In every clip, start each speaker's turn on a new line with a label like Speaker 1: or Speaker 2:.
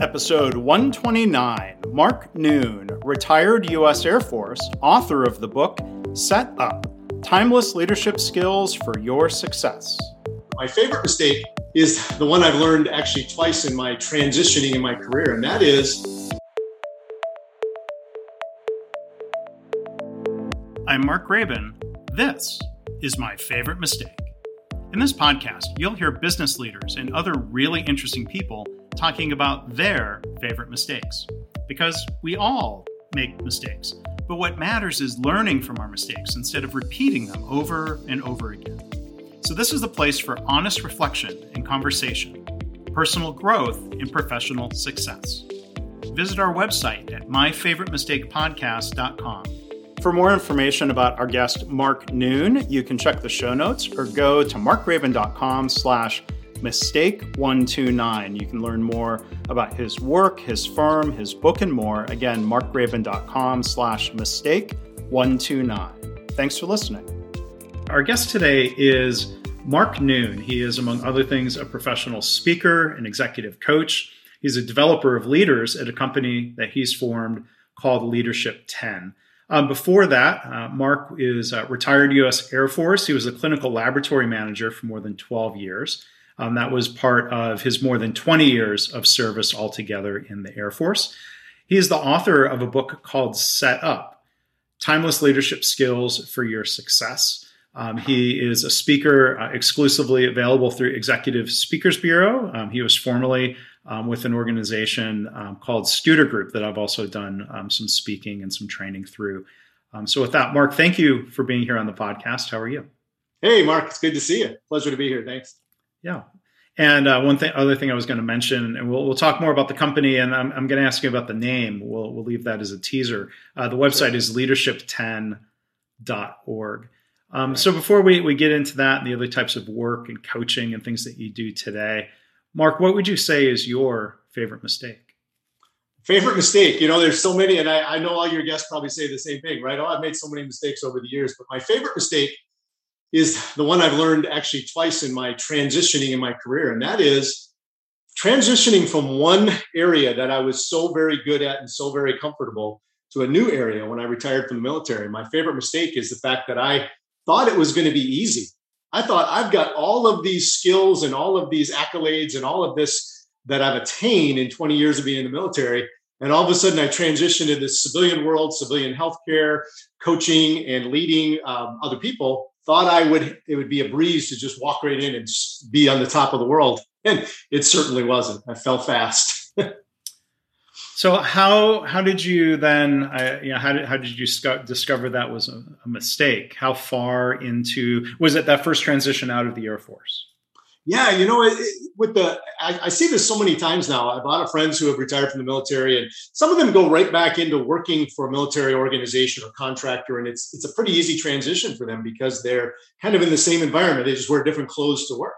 Speaker 1: Episode 129 Mark Noon, retired U.S. Air Force, author of the book Set Up Timeless Leadership Skills for Your Success.
Speaker 2: My favorite mistake is the one I've learned actually twice in my transitioning in my career, and that is
Speaker 1: I'm Mark Graban. This is my favorite mistake. In this podcast, you'll hear business leaders and other really interesting people talking about their favorite mistakes. Because we all make mistakes, but what matters is learning from our mistakes instead of repeating them over and over again. So, this is the place for honest reflection and conversation, personal growth, and professional success. Visit our website at myfavoritemistakepodcast.com. For more information about our guest Mark Noon, you can check the show notes or go to markgraban.com slash Mistake129. You can learn more about his work, his firm, his book, and more. Again, markgraban.com slash mistake129. Thanks for listening. Our guest today is Mark Noon. He is, among other things, a professional speaker and executive coach. He's a developer of leaders at a company that he's formed called Leadership 10. Um, before that, uh, Mark is a retired U.S. Air Force. He was a clinical laboratory manager for more than 12 years. Um, that was part of his more than 20 years of service altogether in the Air Force. He is the author of a book called Set Up Timeless Leadership Skills for Your Success. Um, he is a speaker uh, exclusively available through Executive Speakers Bureau. Um, he was formerly um, with an organization um, called Studer Group that I've also done um, some speaking and some training through. Um, so, with that, Mark, thank you for being here on the podcast. How are you?
Speaker 2: Hey, Mark, it's good to see you. Pleasure to be here. Thanks.
Speaker 1: Yeah. And uh, one thing, other thing I was going to mention, and we'll, we'll talk more about the company, and I'm, I'm going to ask you about the name. We'll, we'll leave that as a teaser. Uh, the website is leadership10.org. Um, right. So before we, we get into that and the other types of work and coaching and things that you do today, Mark, what would you say is your favorite mistake?
Speaker 2: Favorite mistake, you know, there's so many, and I, I know all your guests probably say the same thing, right? Oh, I've made so many mistakes over the years, but my favorite mistake is the one I've learned actually twice in my transitioning in my career. And that is transitioning from one area that I was so very good at and so very comfortable to a new area when I retired from the military. My favorite mistake is the fact that I thought it was going to be easy. I thought I've got all of these skills and all of these accolades and all of this that I've attained in 20 years of being in the military. And all of a sudden, I transitioned to the civilian world, civilian healthcare, coaching, and leading um, other people thought I would it would be a breeze to just walk right in and be on the top of the world, and it certainly wasn't. I fell fast.
Speaker 1: so how how did you then? Uh, you know, how did how did you discover that was a, a mistake? How far into was it that first transition out of the Air Force?
Speaker 2: Yeah, you know, it, it, with the I, I, see this so many times now. I have a lot of friends who have retired from the military, and some of them go right back into working for a military organization or contractor, and it's it's a pretty easy transition for them because they're kind of in the same environment. They just wear different clothes to work.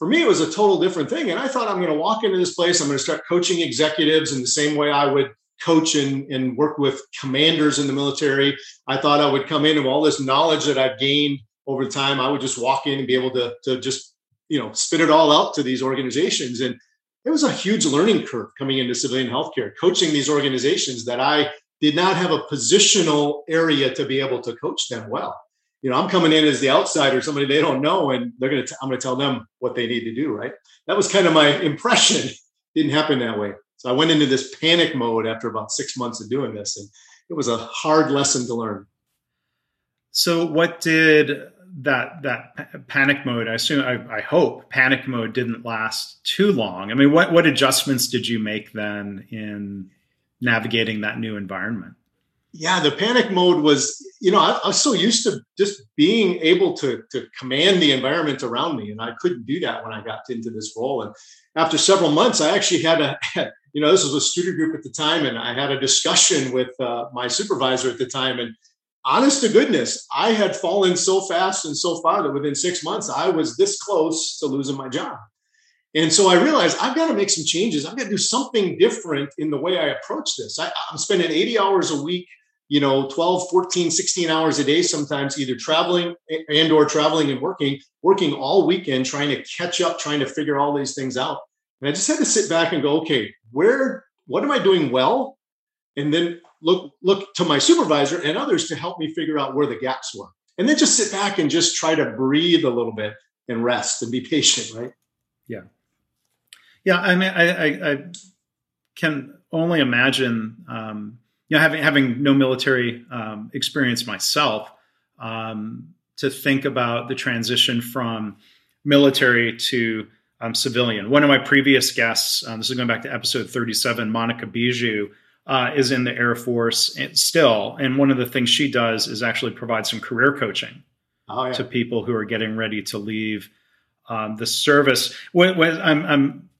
Speaker 2: For me, it was a total different thing, and I thought I'm going to walk into this place. I'm going to start coaching executives in the same way I would coach and, and work with commanders in the military. I thought I would come in with all this knowledge that I've gained over time. I would just walk in and be able to to just you know spit it all out to these organizations. And it was a huge learning curve coming into civilian healthcare coaching these organizations that i did not have a positional area to be able to coach them well. You know i'm coming in as the outsider somebody they don't know and they're going to i'm going to tell them what they need to do right? That was kind of my impression. Didn't happen that way. So i went into this panic mode after about six months of doing this and it was a hard lesson to learn.
Speaker 1: So what did that that panic mode i assume I, I, hope panic mode didn't last too long. I mean what what adjustments did you make then in navigating that new environment?
Speaker 2: Yeah the panic mode was you know I, I, was so used to just being able to to command the environment around me and i couldn't do that when i got into this role. And after several months i actually had a you know this was a Studer group at the time and i had a discussion with uh, my supervisor at the time and honest to goodness, I had fallen so fast and so far that within six months, I was this close to losing my job. And so I realized I've got to make some changes. I've got to do something different in the way I approach this. I, am spending 80 hours a week, you know, 12, 14, 16 hours a day, sometimes either traveling and or traveling and working, working all weekend, trying to catch up, trying to figure all these things out. And I just had to sit back and go, okay, where, what am I doing well? And then look, look to my supervisor and others to help me figure out where the gaps were. And then just sit back and just try to breathe a little bit and rest and be patient, right?
Speaker 1: Yeah. Yeah. I mean, I, I, I can only imagine, um, you know, having, having no military um, experience myself, um, to think about the transition from military to um, civilian. One of my previous guests, um, this is going back to episode 37, Monica Bijou, uh, is in the Air Force still. And one of the things she does is actually provide some career coaching oh, yeah. to people who are getting ready to leave um, the service. When, when I'm, I'm,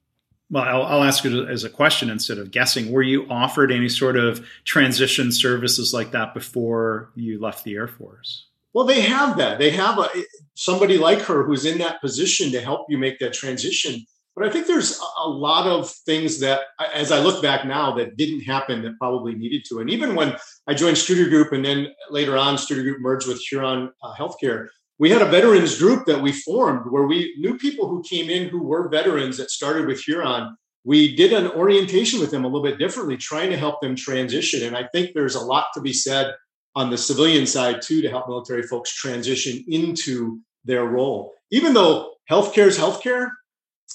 Speaker 1: well, I'll, I'll ask you as a question instead of guessing. Were you offered any sort of transition services like that before you left the Air Force?
Speaker 2: Well, they have that. They have a, somebody like her who's in that position to help you make that transition. But I think there's a lot of things that, as I look back now, that didn't happen that probably needed to. And even when I joined Studer Group and then later on Studer Group merged with Huron uh, Healthcare, we had a veterans group that we formed where we knew people who came in who were veterans that started with Huron. We did an orientation with them a little bit differently, trying to help them transition. And I think there's a lot to be said on the civilian side too to help military folks transition into their role. Even though healthcare is healthcare,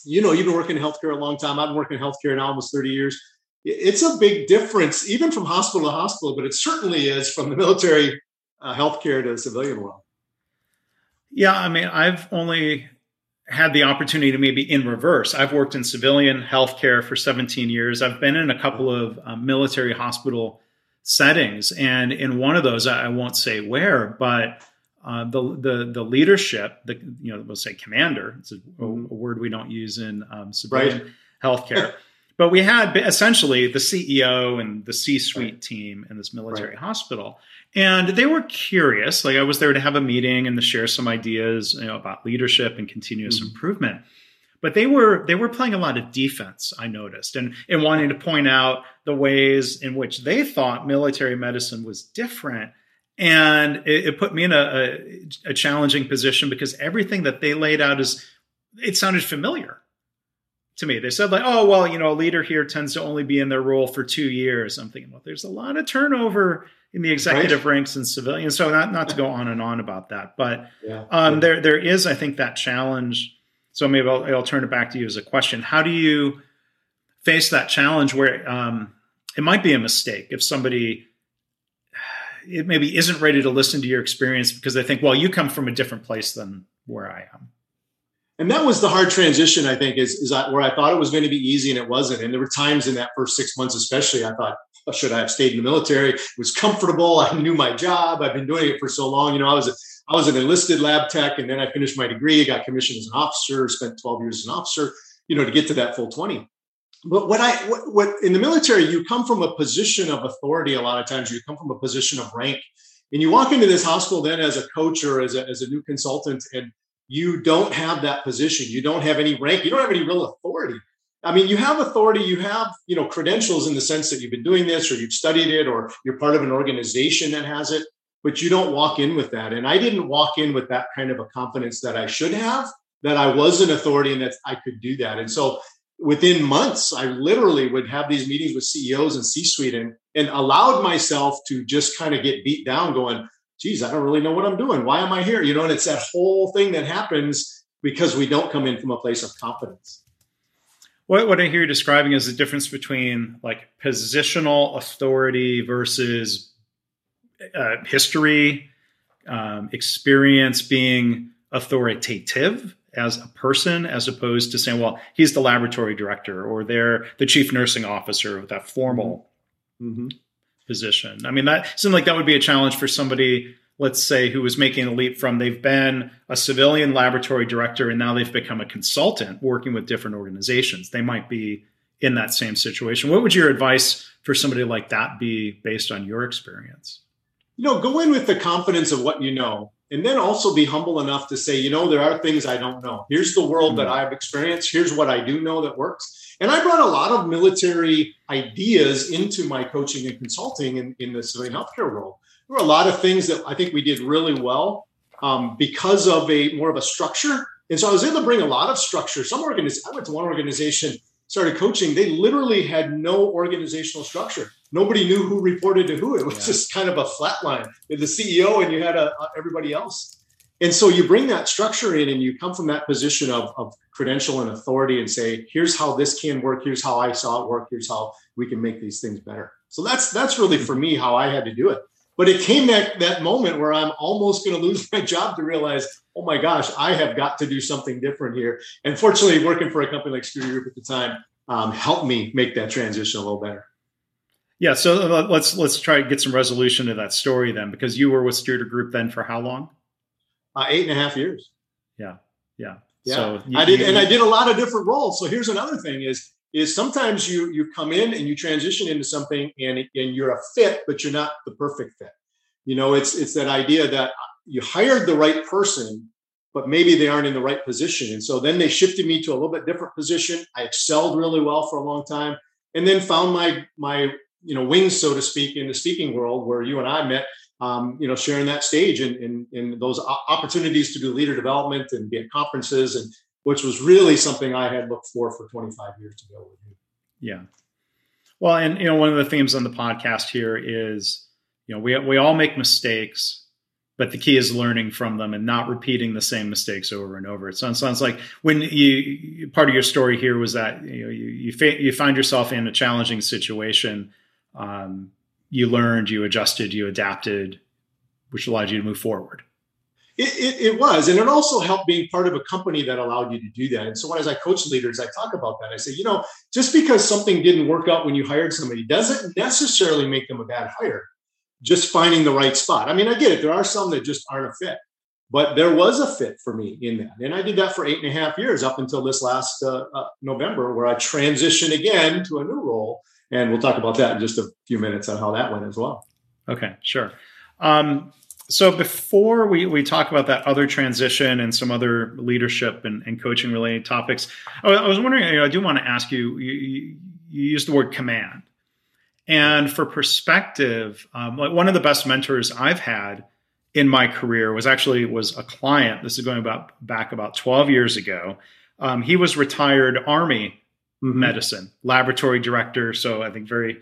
Speaker 2: you know, you've been working in healthcare a long time. I've been working in healthcare now almost 30 years. It's a big difference, even from hospital to hospital, but it certainly is from the military uh, healthcare to the civilian world.
Speaker 1: Yeah, I mean, I've only had the opportunity to maybe in reverse. I've worked in civilian healthcare for 17 years. I've been in a couple of um, military hospital settings. And in one of those, I won't say where, but uh, the, the the leadership, the you know, we'll say commander. It's a, a word we don't use in um, civilian right. healthcare. but we had essentially the CEO and the C-suite right. team in this military right. hospital, and they were curious. Like I was there to have a meeting and to share some ideas, you know, about leadership and continuous mm-hmm. improvement but they were they were playing a lot of defense i noticed and and wanting to point out the ways in which they thought military medicine was different and it, it put me in a, a, a, challenging position because everything that they laid out is it sounded familiar to me they said like oh well you know a leader here tends to only be in their role for two years i'm thinking well there's a lot of turnover in the executive right. ranks and civilians so not, not to go on and on about that but yeah. Um, there there is i think that challenge so maybe I'll, I'll, turn it back to you as a question. How do you face that challenge where um, it might be a mistake if somebody it maybe isn't ready to listen to your experience because they think, well, you come from a different place than where I am.
Speaker 2: And that was the hard transition, I think, is, is where I thought it was going to be easy and it wasn't. And there were times in that first six months, especially, I thought, oh, should I have stayed in the military? It was comfortable. I knew my job. I've been doing it for so long. You know, I was a I was an enlisted lab tech, and then I finished my degree, got commissioned as an officer, spent 12 years as an officer, you know, to get to that full 20. But what I what, what in the military, you come from a position of authority a lot of times, you come from a position of rank. And you walk into this hospital then as a coach or as a, as a new consultant, and you don't have that position. You don't have any rank. You don't have any real authority. I mean, you have authority, you have, you know, credentials in the sense that you've been doing this or you've studied it or you're part of an organization that has it but you don't walk in with that. And I didn't walk in with that kind of a confidence that I should have, that I was an authority and that I could do that. And so within months, I literally would have these meetings with CEOs and C suite and, and allowed myself to just kind of get beat down going, geez, I don't really know what I'm doing. Why am I here? You know, and it's that whole thing that happens because we don't come in from a place of confidence.
Speaker 1: What, what I hear you describing is the difference between like positional authority versus uh, history, um, experience being authoritative as a person, as opposed to saying, well, he's the laboratory director or they're the chief nursing officer with that formal mm-hmm. position. I mean, that seems like that would be a challenge for somebody, let's say, who was making a leap from they've been a civilian laboratory director and now they've become a consultant working with different organizations. They might be in that same situation. What would your advice for somebody like that be based on your experience?
Speaker 2: you know, go in with the confidence of what you know, and then also be humble enough to say, you know, there are things I don't know. Here's the world that mm-hmm. I've experienced. Here's what I do know that works. And I brought a lot of military ideas into my coaching and consulting in, in the civilian healthcare world. There were a lot of things that I think we did really well um, because of a more of a structure. And so I was able to bring a lot of structure. Some organizations, I went to one organization started coaching, they literally had no organizational structure. Nobody knew who reported to who. It was yeah. just kind of a flat line. The CEO and you had a, a, everybody else. And so you bring that structure in and you come from that position of, of credential and authority and say, here's how this can work. Here's how I saw it work. Here's how we can make these things better. So that's that's really for me how I had to do it. But it came that that moment where I'm almost going to lose my job to realize, oh my gosh, I have got to do something different here. And fortunately, working for a company like Studer Group at the time um, helped me make that transition a little better.
Speaker 1: Yeah, so let's let's try to get some resolution to that story then, because you were with Studer Group then for how long?
Speaker 2: Uh, eight and a half years.
Speaker 1: Yeah, yeah,
Speaker 2: yeah. So you, I did, you, and I did a lot of different roles. So here's another thing: is is sometimes you you come in and you transition into something and and you're a fit, but you're not the perfect fit. You know, it's it's that idea that you hired the right person, but maybe they aren't in the right position. And so then they shifted me to a little bit different position. I excelled really well for a long time, and then found my my you know wings, so to speak, in the speaking world where you and I met. Um, you know, sharing that stage and, and, and those opportunities to do leader development and be at conferences and which was really something I had looked for for 25 years to go.
Speaker 1: Yeah. Well, and you know, one of the themes on the podcast here is, you know, we we all make mistakes, but the key is learning from them and not repeating the same mistakes over and over. It sounds, sounds like when you part of your story here was that you know you you, fa- you find yourself in a challenging situation, um, you learned, you adjusted, you adapted, which allowed you to move forward.
Speaker 2: It, it, it, was. And it also helped being part of a company that allowed you to do that. And so when as I coach leaders, I talk about that. I say, you know, just because something didn't work out when you hired somebody doesn't necessarily make them a bad hire. Just finding the right spot. I mean, I get it. There are some that just aren't a fit, but there was a fit for me in that. And I did that for eight and a half years up until this last uh, uh, November, where I transitioned again to a new role. And we'll talk about that in just a few minutes on how that went as well.
Speaker 1: Okay, sure. Um, so before we, we talk about that other transition and some other leadership and, and coaching related topics, I was wondering, you know, I do want to ask you, you, you, use the word command. And for perspective, um, like one of the best mentors I've had in my career was actually was a client. This is going about back about 12 years ago. Um, he was retired Army mm-hmm. medicine laboratory director. So I think very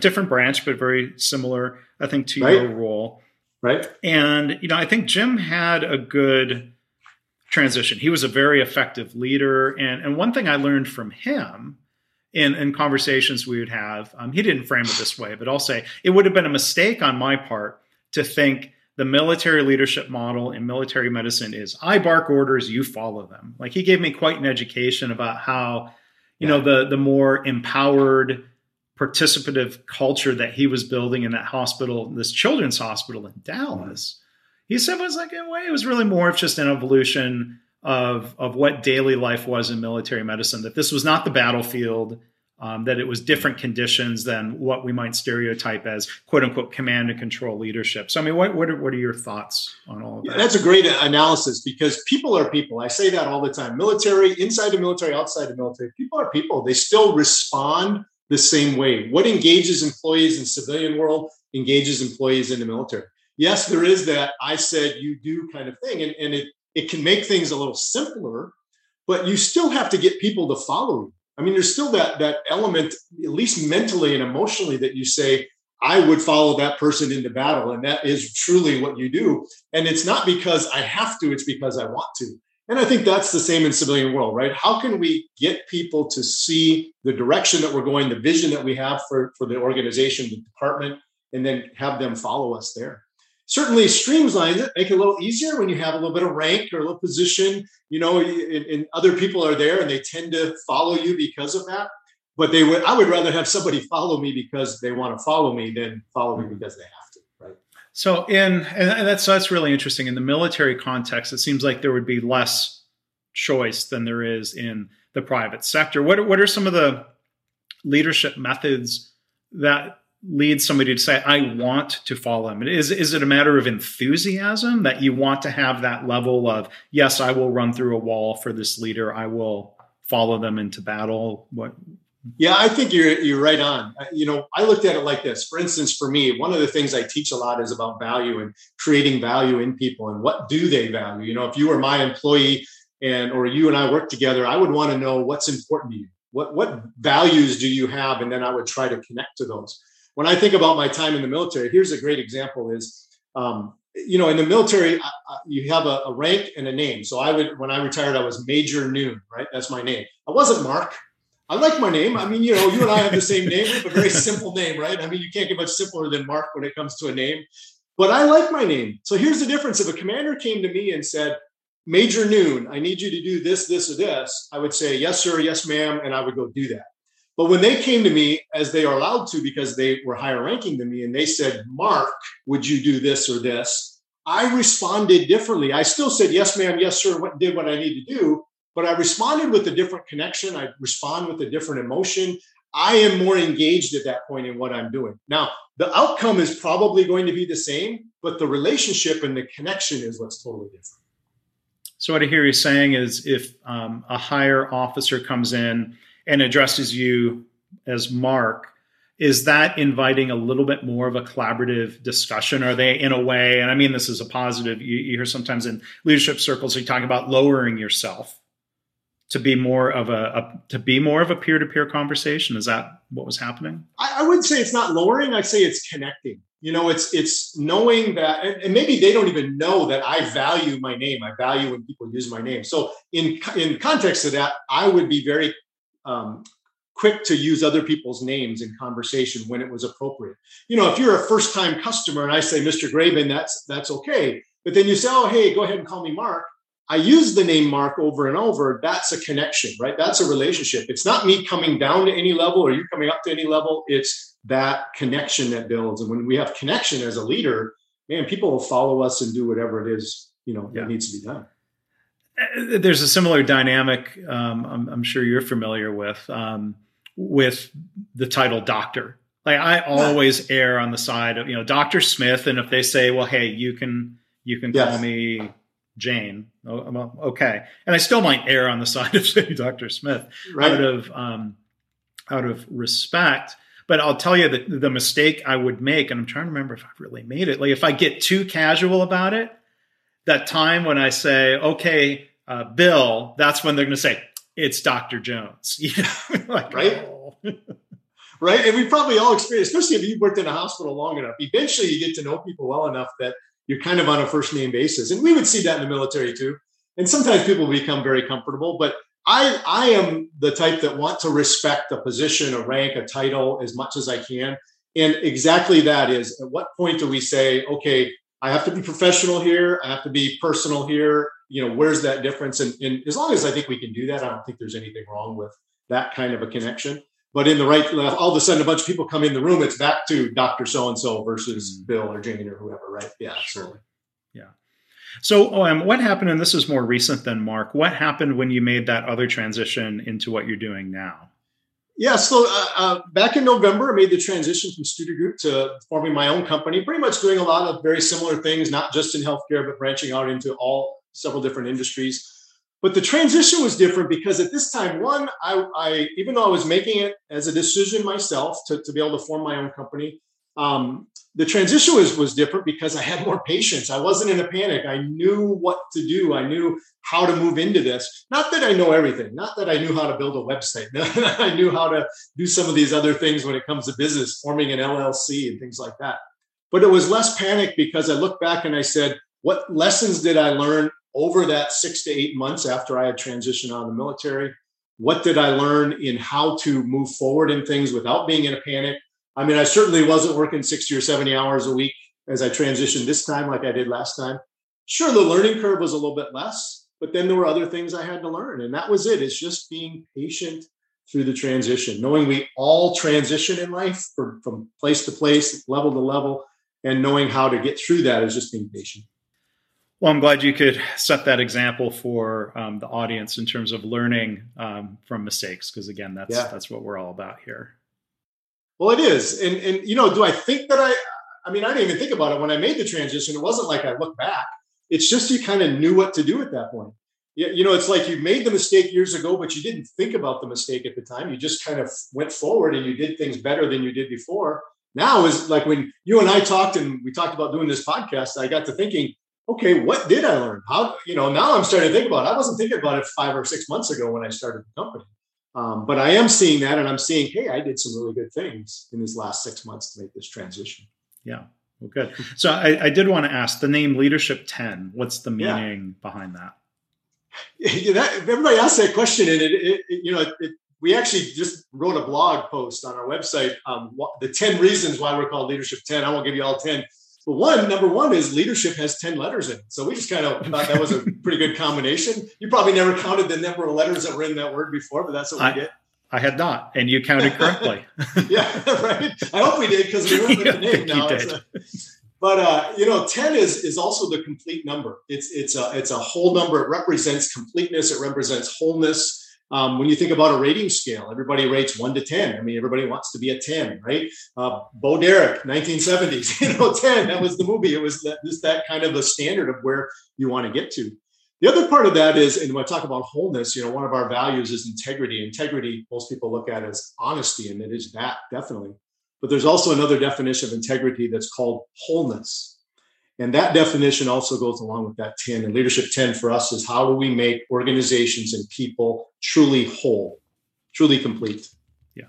Speaker 1: different branch, but very similar, I think, to right. your role.
Speaker 2: Right.
Speaker 1: And, you know, I think Jim had a good transition. He was a very effective leader. And, and one thing I learned from him in, in conversations we would have, um, he didn't frame it this way, but I'll say it would have been a mistake on my part to think the military leadership model in military medicine is I bark orders, you follow them. Like he gave me quite an education about how, you yeah. know, the the more empowered participative culture that he was building in that hospital, this children's hospital in Dallas, he said was like in a way it was really more of just an evolution of of what daily life was in military medicine. That this was not the battlefield. Um, that it was different conditions than what we might stereotype as quote unquote command and control leadership. So, I mean, what, what, are, what are your thoughts on all of that?
Speaker 2: Yeah, that's a great analysis because people are people. I say that all the time. Military, inside the military, outside the military, people are people. They still respond the same way. What engages employees in civilian world engages employees in the military. Yes, there is that I said you do kind of thing, and, and it, it can make things a little simpler, but you still have to get people to follow you. I mean, there's still that that element, at least mentally and emotionally, that you say, I would follow that person into battle. And that is truly what you do. And it's not because I have to, it's because I want to. And I think that's the same in civilian world, right? How can we get people to see the direction that we're going, the vision that we have for, for the organization, the department, and then have them follow us there? Certainly streamlines it, make it a little easier when you have a little bit of rank or a little position, you know, and, and other people are there and they tend to follow you because of that. But they would, I would rather have somebody follow me because they want to follow me than follow me because they have to, right?
Speaker 1: so in and that's that's really interesting in the military context. It seems like there would be less choice than there is in the private sector. What what are some of the leadership methods that lead somebody to say, "I want to follow him"? Is is it a matter of enthusiasm that you want to have that level of, "Yes, I will run through a wall for this leader. I will follow them into battle"? What
Speaker 2: yeah, I think you're you're right on. You know, I looked at it like this. For instance, for me, one of the things I teach a lot is about value and creating value in people and what do they value. You know, if you were my employee and or you and I work together, I would want to know what's important to you. what what values do you have and then i would try to connect to those when i think about my time in the military here's a great example is um, you know in the military you have a, a, rank and a name. So i would when i retired i was major noon right? That's my name. I wasn't mark. I like my name. I mean you know you and i have the same name. A very simple name right? I mean you can't get much simpler than mark when it comes to a name. But i like my name. So here's the difference. If a commander came to me and said Major Noon, I need you to do this, this, or this, I would say, yes, sir, yes, ma'am, and I would go do that. But when they came to me, as they are allowed to because they were higher ranking than me, and they said, Mark, would you do this or this? I responded differently. I still said, yes, ma'am, yes, sir, what, did what I need to do, but I responded with a different connection. I respond with a different emotion. I am more engaged at that point in what I'm doing. Now, the outcome is probably going to be the same, but the relationship and the connection is what's totally different.
Speaker 1: So what I hear you saying is, if um, a higher officer comes in and addresses you as Mark, is that inviting a little bit more of a collaborative discussion? Are they in a way, and I mean this is a positive. You, you hear sometimes in leadership circles you talk about lowering yourself to be more of a, a to be more of a peer to peer conversation. Is that what was happening?
Speaker 2: I, I would say it's not lowering. I'd say it's connecting you know it's it's knowing that and, and, maybe they don't even know that i value my name i value when people use my name so in in context of that i would be very um, quick to use other people's names in conversation when it was appropriate you know if you're a first time customer and i say mr Graban that's that's okay but then you say oh hey go ahead and call me mark I use the name Mark over and over. That's a connection, right? That's a relationship. It's not me coming down to any level or you coming up to any level. It's that connection that builds. And when we have connection as a leader, man, people will follow us and do whatever it is, you know, yeah. that needs to be done.
Speaker 1: There's a similar dynamic. Um, I'm, I'm, sure you're familiar with um, with the title doctor. Like I always err on the side of you know Doctor Smith, and if they say, well, hey, you can you can yes. call me Jane. Oh, okay, and I still might err on the side of saying Dr. Smith right. out of um, out of respect. But I'll tell you the, the mistake I would make, and I'm trying to remember if I've really made it. Like if I get too casual about it, that time when I say, "Okay, uh, Bill," that's when they're going to say, "It's Dr. Jones." You know?
Speaker 2: like, right. Oh. right. And we probably all experience, especially if you've worked in a hospital long enough. Eventually, you get to know people well enough that you're kind of on a first name basis. And we would see that in the military too. And sometimes people become very comfortable, but I, I am the type that want to respect a position, a rank, a title as much as I can. And exactly that is at what point do we say, okay, I have to be professional here, I have to be personal here. You know, where's that difference? And, and as long as I think we can do that, I don't think there's anything wrong with that kind of a connection. But in the right, all of a sudden, a bunch of people come in the room. It's back to Doctor So and So versus mm. Bill or Jane or whoever, right? Yeah,
Speaker 1: sure. Yeah. So, um, what happened? And this is more recent than Mark. What happened when you made that other transition into what you're doing now?
Speaker 2: Yeah, so uh, uh, back in November, I made the transition from Studer Group to forming my own company. Pretty much doing a lot of very similar things, not just in healthcare, but branching out into all several different industries. But the transition was different because at this time, one, I, I even though I was making it as a decision myself to, to be able to form my own company, um, the transition was was different because I had more patience. I wasn't in a panic. I knew what to do. I knew how to move into this. Not that I know everything. Not that I knew how to build a website. I knew how to do some of these other things when it comes to business, forming an LLC and things like that. But it was less panic because I looked back and I said, what lessons did I learn over that six to eight months after I had transitioned out of the military, what did I learn in how to move forward in things without being in a panic? I mean, I certainly wasn't working 60 or 70 hours a week as I transitioned this time like I did last time. Sure, the learning curve was a little bit less, but then there were other things I had to learn. And that was it. It's just being patient through the transition, knowing we all transition in life from, place to place, level to level, and knowing how to get through that is just being patient.
Speaker 1: Well, I'm glad you could set that example for um, the audience in terms of learning um, from mistakes, because again, that's yeah. that's what we're all about here.
Speaker 2: Well, it is, and and you know, do I think that I? I mean, I didn't even think about it when I made the transition. It wasn't like I look back. It's just you kind of knew what to do at that point. You know, it's like you made the mistake years ago, but you didn't think about the mistake at the time. You just kind of went forward and you did things better than you did before. Now is like when you and I talked and we talked about doing this podcast. I got to thinking, okay, what did I learn? How, you know, now I'm starting to think about it. I wasn't thinking about it five or six months ago when I started the company. Um, but I am seeing that, and I'm seeing, hey, I did some really good things in these last six months to make this transition.
Speaker 1: Yeah. Well, good. So I, I did want to ask the name Leadership 10. What's the meaning yeah. behind that?
Speaker 2: Yeah, that, everybody asks that question, and it, it, it you know, it, we actually just wrote a blog post on our website. Um, the ten reasons why we're called Leadership Ten. I won't give you all ten, but one number one is leadership has ten letters in it. So we just kind of thought that was a pretty good combination. You probably never counted the number of letters that were in that word before, but that's what I, we did.
Speaker 1: I had not, and you counted correctly.
Speaker 2: yeah, right. I hope we did because we went with the name now. A, but uh, you know, ten is is also the complete number. It's it's a it's a whole number. It represents completeness. It represents wholeness. Um, when you think about a rating scale, everybody rates one to 10. I mean, everybody wants to be a 10, right? Uh, Bo Derek, 1970s, you know, 10, that was the movie. It was that, just that kind of a standard of where you want to get to. The other part of that is, and when I talk about wholeness, you know, one of our values is integrity. Integrity, most people look at as honesty, and it is that definitely. But there's also another definition of integrity that's called wholeness. And that definition also goes along with that 10. And leadership 10 for us is how do we make organizations and people truly whole, truly complete?
Speaker 1: Yeah.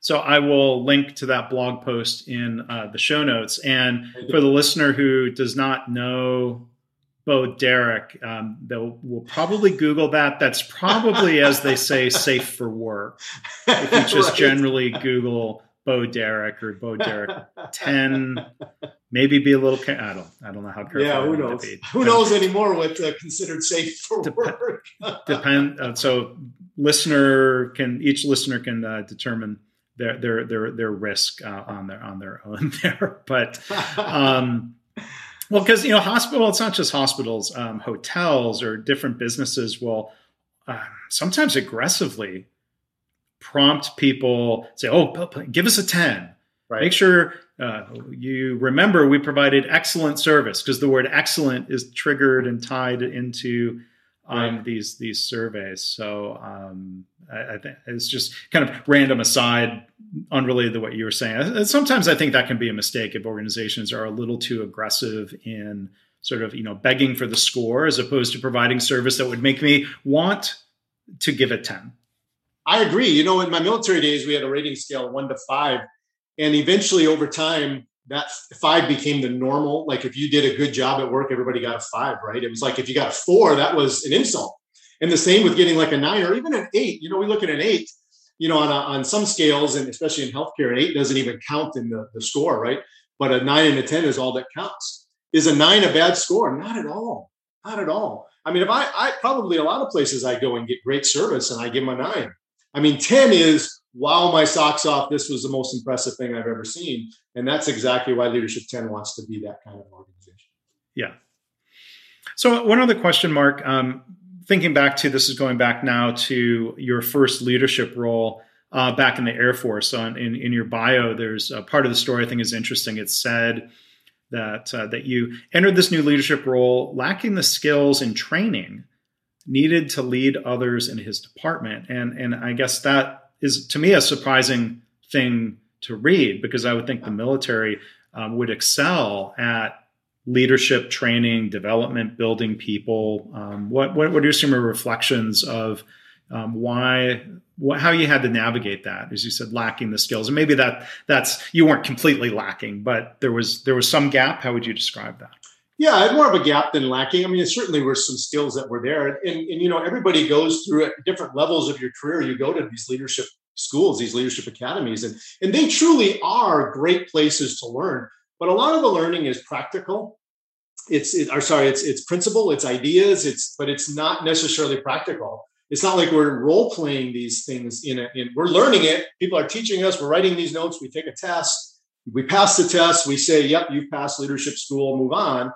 Speaker 1: So I will link to that blog post in uh, the show notes. And for the listener who does not know Bo Derek, um, they'll will probably Google that. That's probably, as they say, safe for work. If you just right. generally Google Bo Derek or Bo Derek 10 maybe be a little. I don't. I don't know how careful.
Speaker 2: Yeah, who knows? Who knows anymore what uh, considered safe for Dep- work?
Speaker 1: depend. Uh, so listener can each listener can uh, determine their their their their risk uh, on their on their own there, but. Um, well, because you know, hospital. It's not just hospitals. Um, hotels or different businesses will uh, sometimes aggressively prompt people say, "Oh, give us a ten. Right. Make sure uh, you remember we provided excellent service because the word excellent is triggered and tied into um, right. these these surveys. So um, I, I, think it's just kind of random aside, unrelated to what you were saying. Sometimes I think that can be a mistake if organizations are a little too aggressive in sort of you know begging for the score as opposed to providing service that would make me want to give it ten.
Speaker 2: I agree. You know, in my military days, we had a rating scale one to five and eventually over time that five became the normal. Like if you did a good job at work everybody got a five right? It was like if you got a four that was an insult. And the same with getting like a nine or even an eight. You know we look at an eight you know on, a, on some scales and especially in healthcare an eight doesn't even count in the, the score right? But a nine and a ten is all that counts. Is a nine a bad score? Not at all. Not at all. I mean if i i probably a lot of places i go and get great service and i give them a nine i mean 10 is wow my socks off this was the most impressive thing i've ever seen. And that's exactly why leadership 10 wants to be that kind of organization.
Speaker 1: Yeah. So one other question mark um, thinking back to this is going back now to your first leadership role uh, back in the air force. On in, in your bio there's a part of the story i think is interesting. It said that uh, that you entered this new leadership role lacking the skills and training needed to lead others in his department and and i guess that is to me a surprising thing to read because I would think the military um, would excel at leadership training, development, building people. Um, what, what, what are some reflections of um, why what, how you had to navigate that? As you said, lacking the skills, and maybe that that's you weren't completely lacking, but there was there was some gap. How would you describe that?
Speaker 2: Yeah, I had more of a gap than lacking. I mean, certainly were some skills that were there. And, and, you know, everybody goes through at different levels of your career. You go to these leadership schools, these leadership academies, and, and they truly are great places to learn. But a lot of the learning is practical. It's, it, or sorry, it's, it's principle, it's ideas, it's, but it's not necessarily practical. It's not like we're role playing these things in a, in, we're learning it. People are teaching us, we're writing these notes, we take a test, we pass the test, we say, yep, you've passed leadership school, move on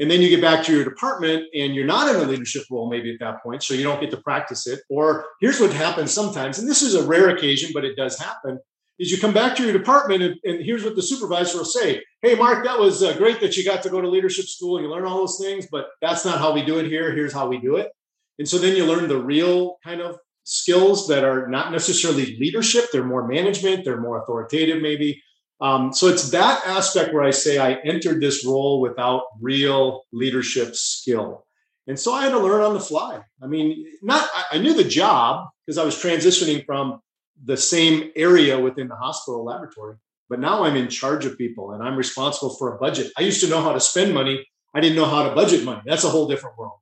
Speaker 2: and then you get back to your department and you're not in a leadership role maybe at that point so you don't get to practice it. Or here's what happens sometimes and this is a rare occasion but it does happen is you come back to your department and, and here's what the supervisor will say. Hey mark that was uh, great that you got to go to leadership school. You learn all those things but that's not how we do it here. Here's how we do it. And so then you learn the real kind of skills that are not necessarily leadership. They're more management. They're more authoritative maybe um, so it's that aspect where I say I entered this role without real leadership skill. And so I had to learn on the fly. I mean, not I knew the job because I was transitioning from the same area within the hospital laboratory, but now I'm in charge of people and I'm responsible for a budget. I used to know how to spend money. I didn't know how to budget money. That's a whole different world.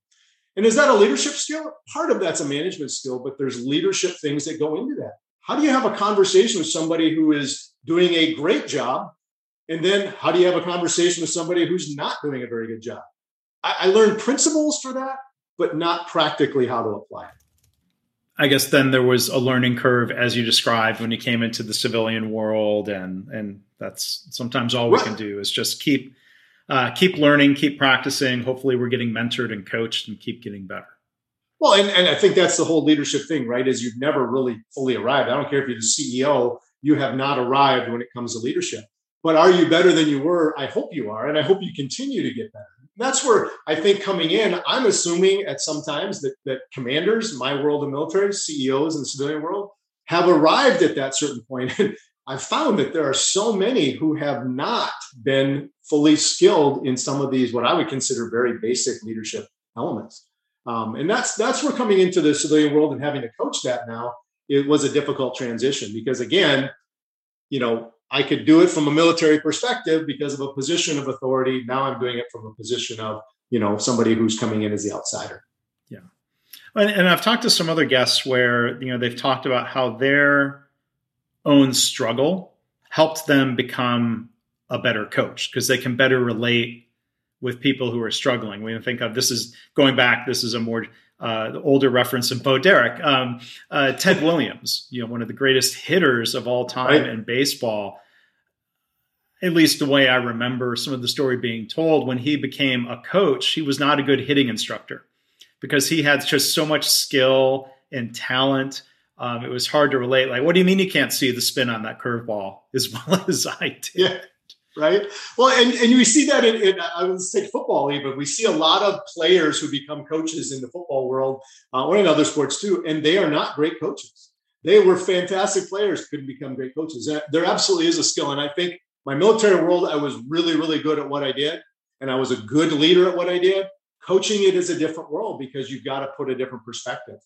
Speaker 2: And is that a leadership skill? Part of that's a management skill, but there's leadership things that go into that. How do you have a conversation with somebody who is doing a great job? And then how do you have a conversation with somebody who's not doing a very good job? I, I learned principles for that, but not practically how to apply it.
Speaker 1: I guess then there was a learning curve as you described when you came into the civilian world, and and that's sometimes all we right. can do is just keep uh, keep learning, keep practicing. Hopefully, we're getting mentored and coached, and keep getting better.
Speaker 2: Well, and, and I think that's the whole leadership thing, right? Is you've never really fully arrived. I don't care if you're the CEO, you have not arrived when it comes to leadership. But are you better than you were? I hope you are, and I hope you continue to get better that's where I think coming in, I'm assuming at some times that, that commanders, my world of military, CEOs in the civilian world, have arrived at that certain point. I've found that there are so many who have not been fully skilled in some of these, what I would consider very basic leadership elements. Um, and that's that's where coming into the civilian world and having to coach that now, it was a difficult transition because again, you know, I could do it from a military perspective because of a position of authority. Now I'm doing it from a position of, you know, somebody who's coming in as the outsider.
Speaker 1: Yeah. And, and I've talked to some other guests where, you know, they've talked about how their own struggle helped them become a better coach because they can better relate with people who are struggling. We think of this is going back, this is a more uh, the older reference of Bo Derek, um, uh, Ted Williams, you know, one of the greatest hitters of all time right. in baseball. At least the way I remember some of the story being told, when he became a coach, he was not a good hitting instructor because he had just so much skill and talent. Um, it was hard to relate. Like, what do you mean you can't see the spin on that curveball as well as I did?
Speaker 2: Yeah right? Well, and, and we see that in, in I would say football even. We see a lot of players who become coaches in the football world uh, or in other sports too, and they are not great coaches. They were fantastic players, couldn't become great coaches. There absolutely is a skill, and I think my military world, I was really, really good at what I did, and I was a good leader at what I did. Coaching it is a different world because you've got to put a different perspective.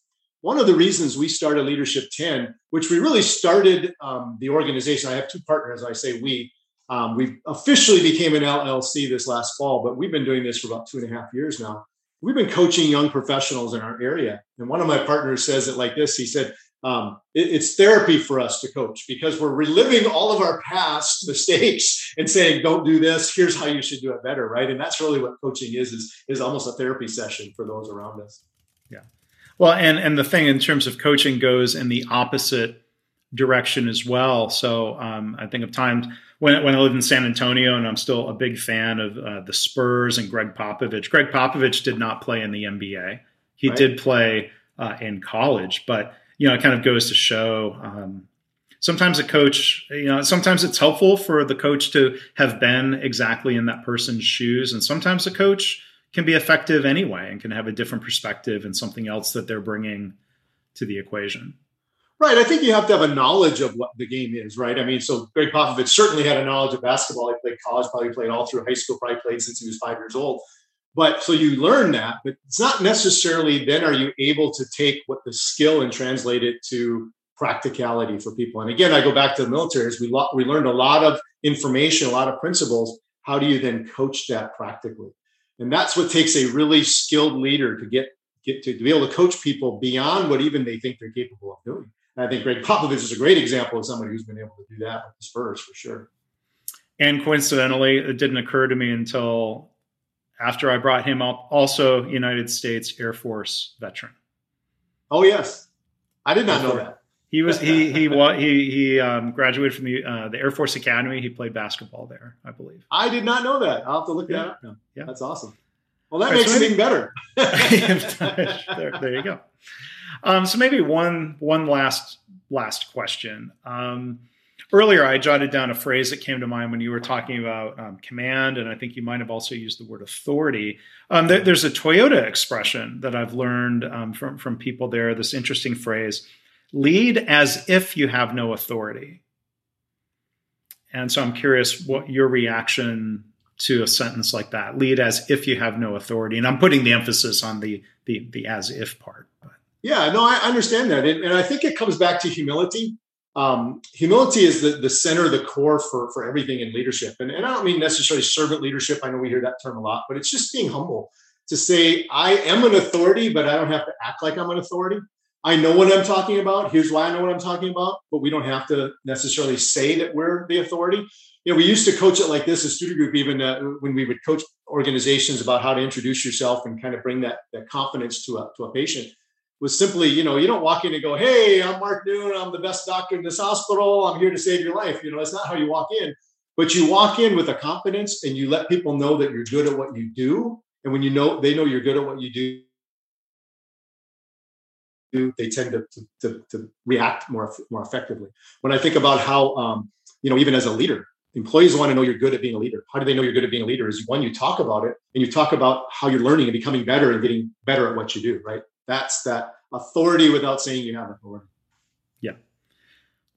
Speaker 2: One of the reasons we started Leadership 10, which we really started um, the organization, I have two partners, I say we, um, we officially became an LLC this last fall, but we've been doing this for about two and a half years now. We've been coaching young professionals in our area. And one of my partners says it like this He said, um, it, it's therapy for us to coach because we're reliving all of our past mistakes and saying, don't do this. Here's how you should do it better. Right. And that's really what coaching is, is, is almost a therapy session for those around us.
Speaker 1: Yeah. Well, and, and the thing in terms of coaching goes in the opposite direction as well. So um, I think of times when, when I lived in San Antonio, and I'm still a big fan of uh, the Spurs and Gregg Popovich. Gregg Popovich did not play in the NBA. He right. did play uh, in college, but you know, it kind of goes to show. Um, sometimes a coach, you know, sometimes it's helpful for the coach to have been exactly in that person's shoes, and sometimes a coach can be effective anyway and can have a different perspective and something else that they're bringing to the equation.
Speaker 2: Right. I think you have to have a knowledge of what the game is, right? I mean, so Gregg Popovich certainly had a knowledge of basketball. He played college, probably played all through high school, probably played since he was five years old. But so you learn that, but it's not necessarily then are you able to take what the skill and translate it to practicality for people. And again, I go back to the military. As we lo- we learned a lot of information, a lot of principles. How do you then coach that practically? And that's what takes a really skilled leader to get get to, to be able to coach people beyond what even they think they're capable of doing. And I think Gregg Popovich is a great example of somebody who's been able to do that with the Spurs for sure.
Speaker 1: And coincidentally, it didn't occur to me until after I brought him up, also United States Air Force veteran.
Speaker 2: Oh yes, I did not know that.
Speaker 1: He was he he he he um, graduated from the uh, the Air Force Academy. He played basketball there, I believe.
Speaker 2: I did not know that. I'll have to look yeah. that up now. Yeah, that's awesome. Well, that makes so it even better.
Speaker 1: there, there you go. Um, so maybe one one last last question. Um, earlier, I jotted down a phrase that came to mind when you were talking about um, command, and I think you might have also used the word authority. Um, there, there's a Toyota expression that I've learned um, from from people there. This interesting phrase: "Lead as if you have no authority." And so I'm curious what your reaction to a sentence like that. Lead as if you have no authority. And I'm putting the emphasis on the the, the as if part.
Speaker 2: Yeah, no, I understand that. And, and I think it comes back to humility. Um, humility is the, the center, the core for, for everything in leadership. And, and I don't mean necessarily servant leadership. I know we hear that term a lot, but it's just being humble to say, I am an authority, but I don't have to act like I'm an authority. I know what I'm talking about. Here's why I know what I'm talking about, but we don't have to necessarily say that we're the authority. You know, we used to coach it like this, a Studer Group, even uh, when we would coach organizations about how to introduce yourself and kind of bring that, that confidence to a, to a patient was simply, you know, you don't walk in and go, Hey, I'm Mark Noon. I'm the best doctor in this hospital. I'm here to save your life. You know, that's not how you walk in, but you walk in with a confidence and you let people know that you're good at what you do. And when you know, they know you're good at what you do, they tend to, to, to, react more, more effectively. When I think about how, um, you know, even as a leader, employees want to know you're good at being a leader. How do they know you're good at being a leader? Is one, you talk about it and you talk about how you're learning and becoming better and getting better at what you do, right? That's that authority without saying you have authority.
Speaker 1: Yeah.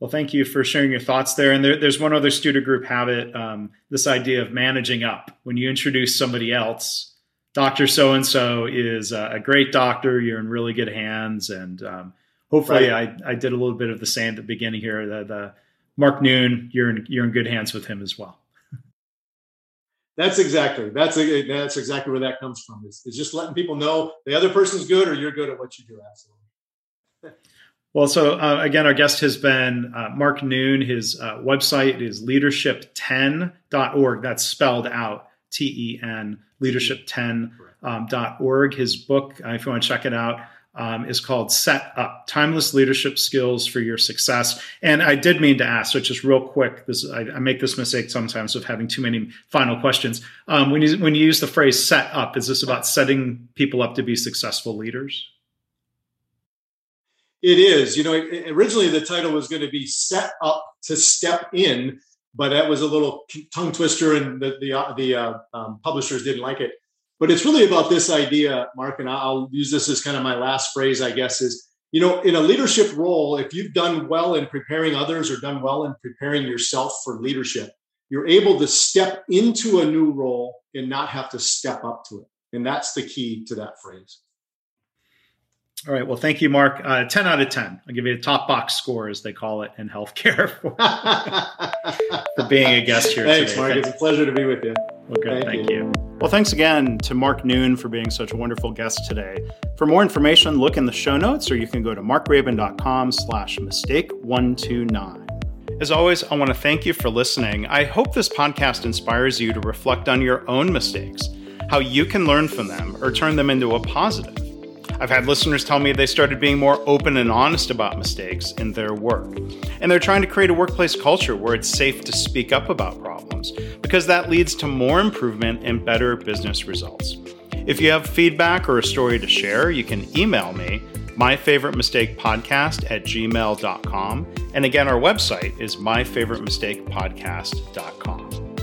Speaker 1: Well, thank you for sharing your thoughts there. And there, there's one other Studer Group habit um, this idea of managing up. When you introduce somebody else, Dr. So and so is a great doctor. You're in really good hands. And um, hopefully, right. I, I did a little bit of the same at the beginning here. The, the Mark Noon, you're in, you're in good hands with him as well.
Speaker 2: That's exactly that's a, that's exactly where that comes from. Is, is just letting people know the other person's good or you're good at what you do. Absolutely.
Speaker 1: Well, so uh, again, our guest has been uh, Mark Noon. His uh, website is leadership10.org. That's spelled out T E N, leadership10.org. Um, His book, uh, if you want to check it out, um, is called Set Up Timeless Leadership Skills for Your Success. And I did mean to ask, so just real quick, this I, I make this mistake sometimes of having too many final questions. Um, when, you, when you use the phrase set up, is this about setting people up to be successful leaders?
Speaker 2: It is. You know, originally the title was going to be Set Up to Step In, but that was a little tongue twister and the, the, uh, the uh, um, publishers didn't like it. But it's really about this idea, Mark, and I'll use this as kind of my last phrase, I guess, is you know, in a leadership role, if you've done well in preparing others or done well in preparing yourself for leadership, you're able to step into a new role and not have to step up to it. And that's the key to that phrase.
Speaker 1: All right. Well, thank you, Mark. Uh, 10 out of 10. I'll give you a top box score, as they call it in healthcare, for, for being a guest here
Speaker 2: Thanks,
Speaker 1: today.
Speaker 2: Mark. Thanks. It's a pleasure to be with you.
Speaker 1: Well, good. Thank, thank you. you. Well, thanks again to Mark Noon for being such a wonderful guest today. For more information, look in the show notes, or you can go to markgraban.com slash mistake129. As always, I want to thank you for listening. I hope this podcast inspires you to reflect on your own mistakes, how you can learn from them or turn them into a positive. I've had listeners tell me they started being more open and honest about mistakes in their work. And they're trying to create a workplace culture where it's safe to speak up about problems, because that leads to more improvement and better business results. If you have feedback or a story to share, you can email me, my favorite mistake podcast at gmail.com. And again, our website is myfavoritemistakepodcast.com.